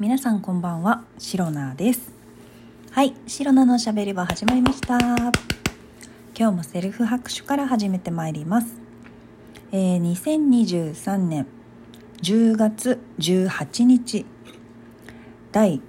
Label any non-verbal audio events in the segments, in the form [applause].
皆さんこんばんはシロナです。はいシロナのしゃべり場始まりました。今日もセルフ拍手から始めてまいります、えー、2023年10月18日第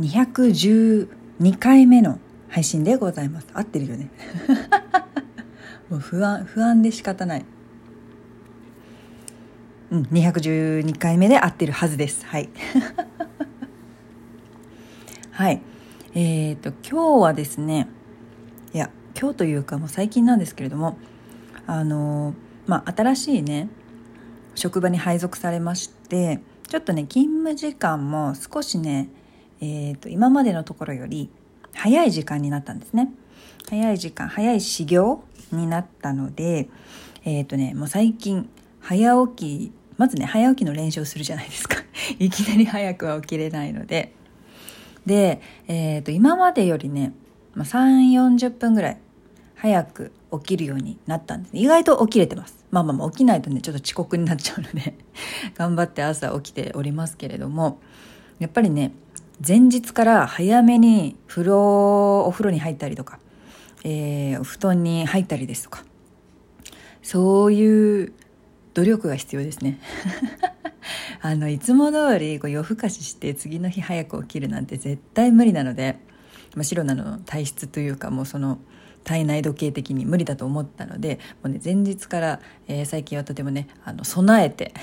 212回目の配信でございます。合ってるよね。[laughs] もう不安不安で仕方ない。うん、212回目で合ってるはずです。はい。はい。えっ、ー、と、今日はですね、いや、今日というかもう最近なんですけれども、あの、まあ、新しいね、職場に配属されまして、ちょっとね、勤務時間も少しね、えっ、ー、と、今までのところより早い時間になったんですね。早い時間、早い始業になったので、えっ、ー、とね、もう最近、早起きまずね早起きの練習をするじゃないですか [laughs] いきなり早くは起きれないのでで、えーと、今までよりね、まあ、3 4 0分ぐらい早く起きるようになったんです意外と起きれてます。まあまあまあ起きないとねちょっと遅刻になっちゃうので [laughs] 頑張って朝起きておりますけれどもやっぱりね前日から早めに風呂お風呂に入ったりとか、えー、お布団に入ったりですとかそういう努力が必要ですね。[laughs] あのいつも通りこう夜更かしして次の日早く起きるなんて絶対無理なので、まあ、白なの体質というかもうその体内時計的に無理だと思ったのでもう、ね、前日から、えー、最近はとてもねあの備えて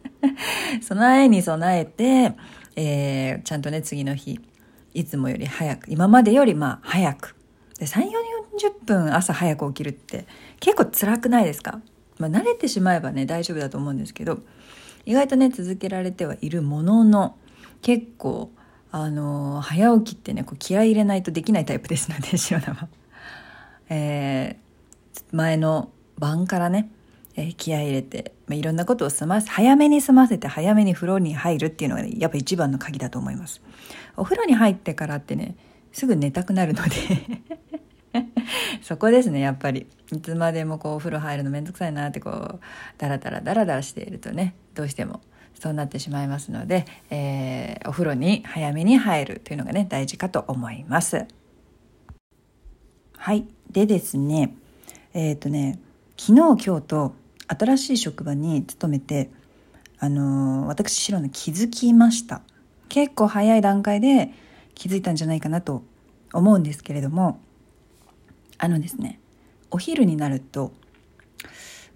[laughs] 備えに備えて、えー、ちゃんとね次の日いつもより早く今までよりまあ早く。で3 4 0分朝早く起きるって結構辛くないですか？まあ、慣れてしまえばね大丈夫だと思うんですけど意外とね続けられてはいるものの結構あのー、早起きってねこう気合い入れないとできないタイプですので [laughs] 塩田は。えー、前の晩からね、えー、気合い入れて、まあ、いろんなことを済ませ早めに済ませて早めに風呂に入るっていうのが、ね、やっぱ一番の鍵だと思います。お風呂に入ってからってねすぐ寝たくなるので [laughs] そこですねやっぱり。いつまでもこうお風呂入るの面倒くさいなってこうダラダラダラダラしているとねどうしてもそうなってしまいますので、えー、お風呂に早めに入るというのがね大事かと思います。はい。でですねえっ、ー、とね昨日今日と新しい職場に勤めてあのー、私白の気づきました。結構早い段階で気づいたんじゃないかなと思うんですけれどもあのですねお昼になると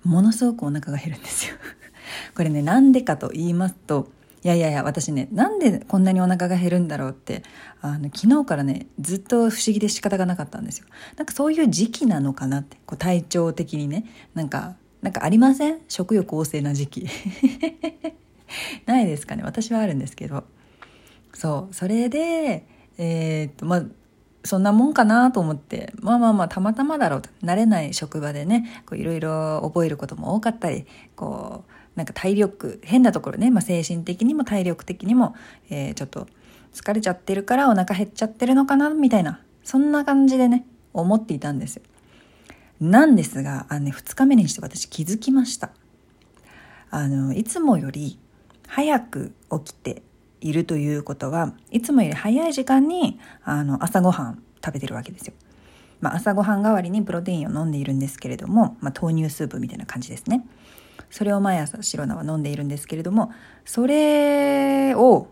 ものすごくお腹が減るんですよ。[laughs] これねなんでかと言いますといやいやいや私ねなんでこんなにお腹が減るんだろうってあの昨日からねずっと不思議で仕方がなかったんですよ。なんかそういう時期なのかなってこう体調的にねなんかなんかありません？食欲旺盛な時期。[laughs] ないですかね？私はあるんですけど。そうそれでえー、っとまあそんなもんかなと思って、まあまあまあたまたまだろうと、慣れない職場でね、こういろいろ覚えることも多かったり、こう、なんか体力、変なところね、まあ精神的にも体力的にも、えー、ちょっと疲れちゃってるからお腹減っちゃってるのかな、みたいな、そんな感じでね、思っていたんですよ。なんですが、あのね、2日目にして私気づきました。あの、いつもより早く起きているということはいつもより早い時間にあの朝ごはん食べてるわけですよ。まあ、朝ごはん代わりにプロテインを飲んでいるんですけれども、まあ、豆乳スープみたいな感じですね。それを毎朝白菜は飲んでいるんですけれどもそれを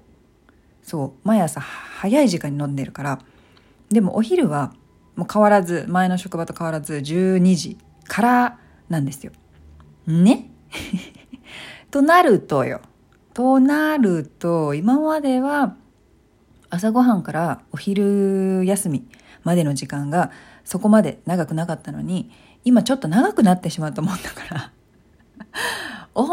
そう毎朝早い時間に飲んでるからでもお昼はもう変わらず前の職場と変わらず12時からなんですよ。ね？[laughs] となるとよとなると、今までは朝ごはんからお昼休みまでの時間がそこまで長くなかったのに、今ちょっと長くなってしまったもんだから、お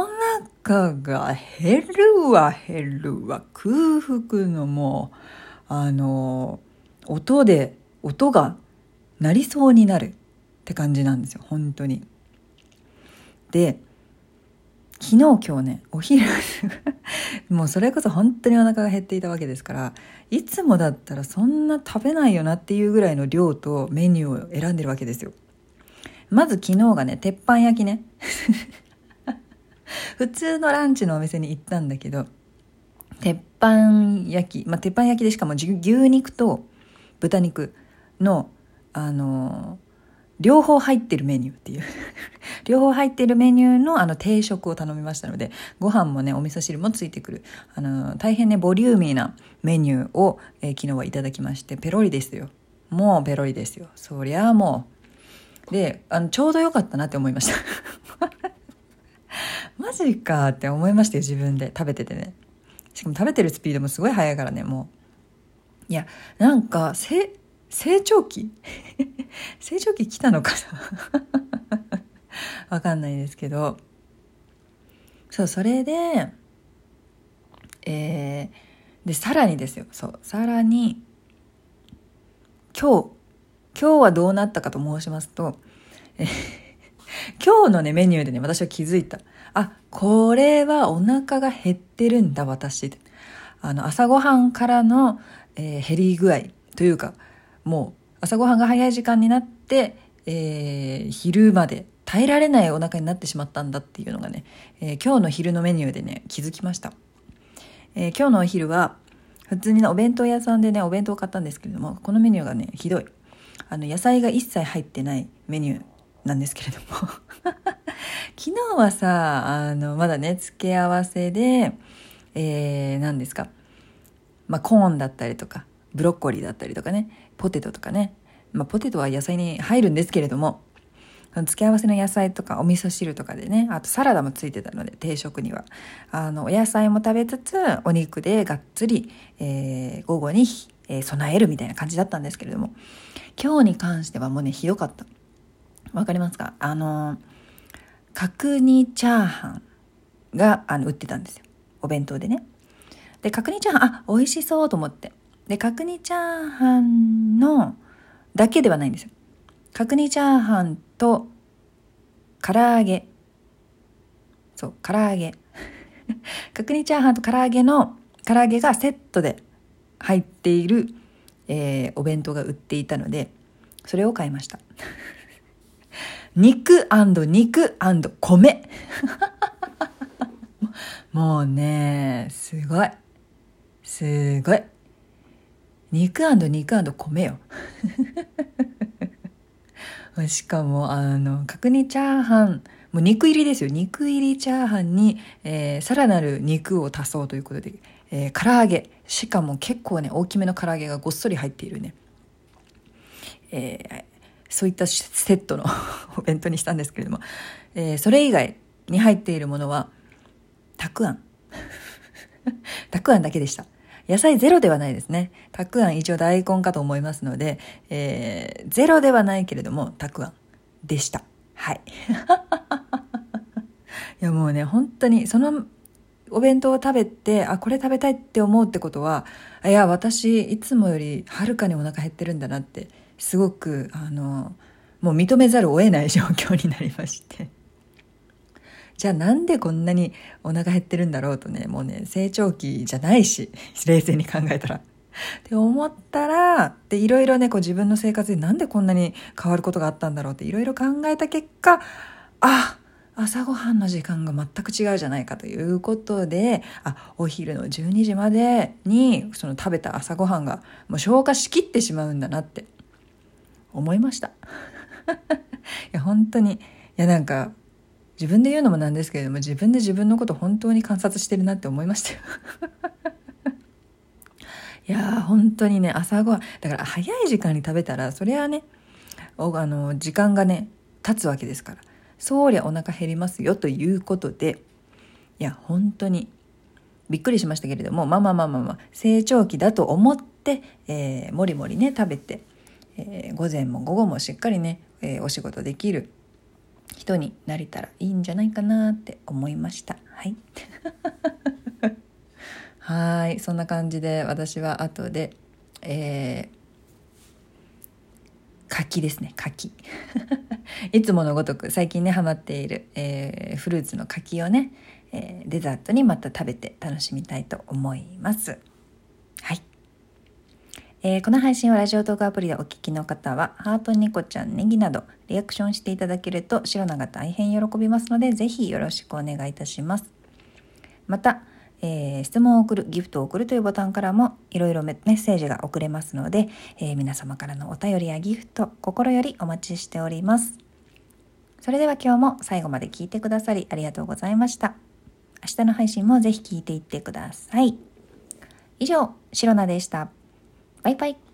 腹が減るわ減るわ空腹のもう、あの、音で、音が鳴りそうになるって感じなんですよ、本当に。で、昨日今日ねお昼もうそれこそ本当にお腹が減っていたわけですからいつもだったらそんな食べないよなっていうぐらいの量とメニューを選んでるわけですよ。まず昨日がね鉄板焼きね。[laughs] 普通のランチのお店に行ったんだけど鉄板焼き、まあ、鉄板焼きでしかも牛肉と豚肉の、あの両方入ってるメニューっていう。両方入ってるメニューのあの定食を頼みましたのでご飯もねお味噌汁もついてくる。あの大変ねボリューミーなメニューを、えー、昨日はいただきましてペロリですよ。もうペロリですよ。そりゃあもう。であのちょうどよかったなって思いました。[laughs] マジかって思いましたよ自分で。食べててね。しかも食べてるスピードもすごい速いからねもう。いやなんかせ成長期？[laughs] 成長期来たのかな？[laughs] わかんないですけど。そうそれでえー、でさらにですよ。そうさらに今日今日はどうなったかと申しますと、えー、[laughs] 今日のねメニューでね私は気づいた。あこれはお腹が減ってるんだ私。あの朝ごはんからの、えー、減り具合というかもう朝ごはんが早い時間になって、えー、昼まで耐えられないお腹になってしまったんだっていうのがね、えー、今日の昼のメニューでね、気づきました。えー、今日のお昼は、普通にね、お弁当屋さんでね、お弁当を買ったんですけれども、このメニューがね、ひどい。あの、野菜が一切入ってないメニューなんですけれども。[laughs] 昨日はさ、あの、まだね、付け合わせで、えー、何ですか。まあ、コーンだったりとか、ブロッコリーだったりとかね、ポテトとかね、まあ、ポテトは野菜に入るんですけれども、その付け合わせの野菜とかお味噌汁とかでね、あとサラダもついてたので、定食には。あの、お野菜も食べつつ、お肉でがっつり、えー、午後に、えー、備えるみたいな感じだったんですけれども、今日に関してはもうね、ひどかった。わかりますか？あの、角煮チャーハンが、あの、売ってたんですよ。お弁当でね。で、角煮チャーハン、あ、美味しそうと思って。で、角煮チャーハンの、だけではないんですよ。角煮チャーハンと唐揚げ。そう、唐揚げ。[laughs] 角煮チャーハンと唐揚げの、唐揚げがセットで入っている、えー、お弁当が売っていたので、それを買いました。[laughs] 肉肉米。[laughs] もうね、すごい。すごい。肉肉米よ。しかも、あの、角煮チャーハン、もう肉入りですよ。肉入りチャーハンに、えー、さらなる肉を足そうということで、えー、唐揚げ。しかも結構ね、大きめの唐揚げがごっそり入っているね。えー、そういったセットの [laughs] お弁当にしたんですけれども、えー、それ以外に入っているものは、たくあん。[laughs] たくあんだけでした。野菜ゼロではないですね。たくあん一応大根かと思いますので、えー、ゼロではないけれども、たくあんでした。はい。[laughs] いやもうね、本当に、そのお弁当を食べて、あ、これ食べたいって思うってことは、いや、私、いつもよりはるかにお腹減ってるんだなって、すごく、あの、もう認めざるを得ない状況になりまして。じゃあなんでこんなにお腹減ってるんだろうとね、もうね、成長期じゃないし、冷静に考えたら。って思ったら、で、いろいろね、こう自分の生活でなんでこんなに変わることがあったんだろうっていろいろ考えた結果、あ、朝ごはんの時間が全く違うじゃないかということで、あ、お昼の12時までに、その食べた朝ごはんがもう消化しきってしまうんだなって思いました。[laughs] いや、本当に、いや、なんか、自分で言うのもなんですけれども自分で自分のこと本当に観察してるなって思いましたよ。[laughs] いや本当にね朝ごはんだから早い時間に食べたらそれはねあの時間がね経つわけですからそりゃお腹減りますよということでいや本当にびっくりしましたけれどもまあまあまあまあまあ成長期だと思って、えー、もりもりね食べて、えー、午前も午後もしっかりね、えー、お仕事できる人になれたらいいんじゃないかなって思いました。はい。[laughs] はい。そんな感じで私は後でえー柿ですね。柿。[laughs] いつものごとく最近ねハマっている、えー、フルーツの柿をね、えー、デザートにまた食べて楽しみたいと思います。はい。えー、この配信はラジオ動画アプリでお聞きの方は、ハート、ニコちゃん、ネギなど、リアクションしていただけると、白菜が大変喜びますので、ぜひよろしくお願いいたします。また、えー、質問を送る、ギフトを送るというボタンからもいろいろメッセージが送れますので、えー、皆様からのお便りやギフト、心よりお待ちしております。それでは今日も最後まで聞いてくださりありがとうございました。明日の配信もぜひ聞いていってください。以上、シロナでした。バイバイ。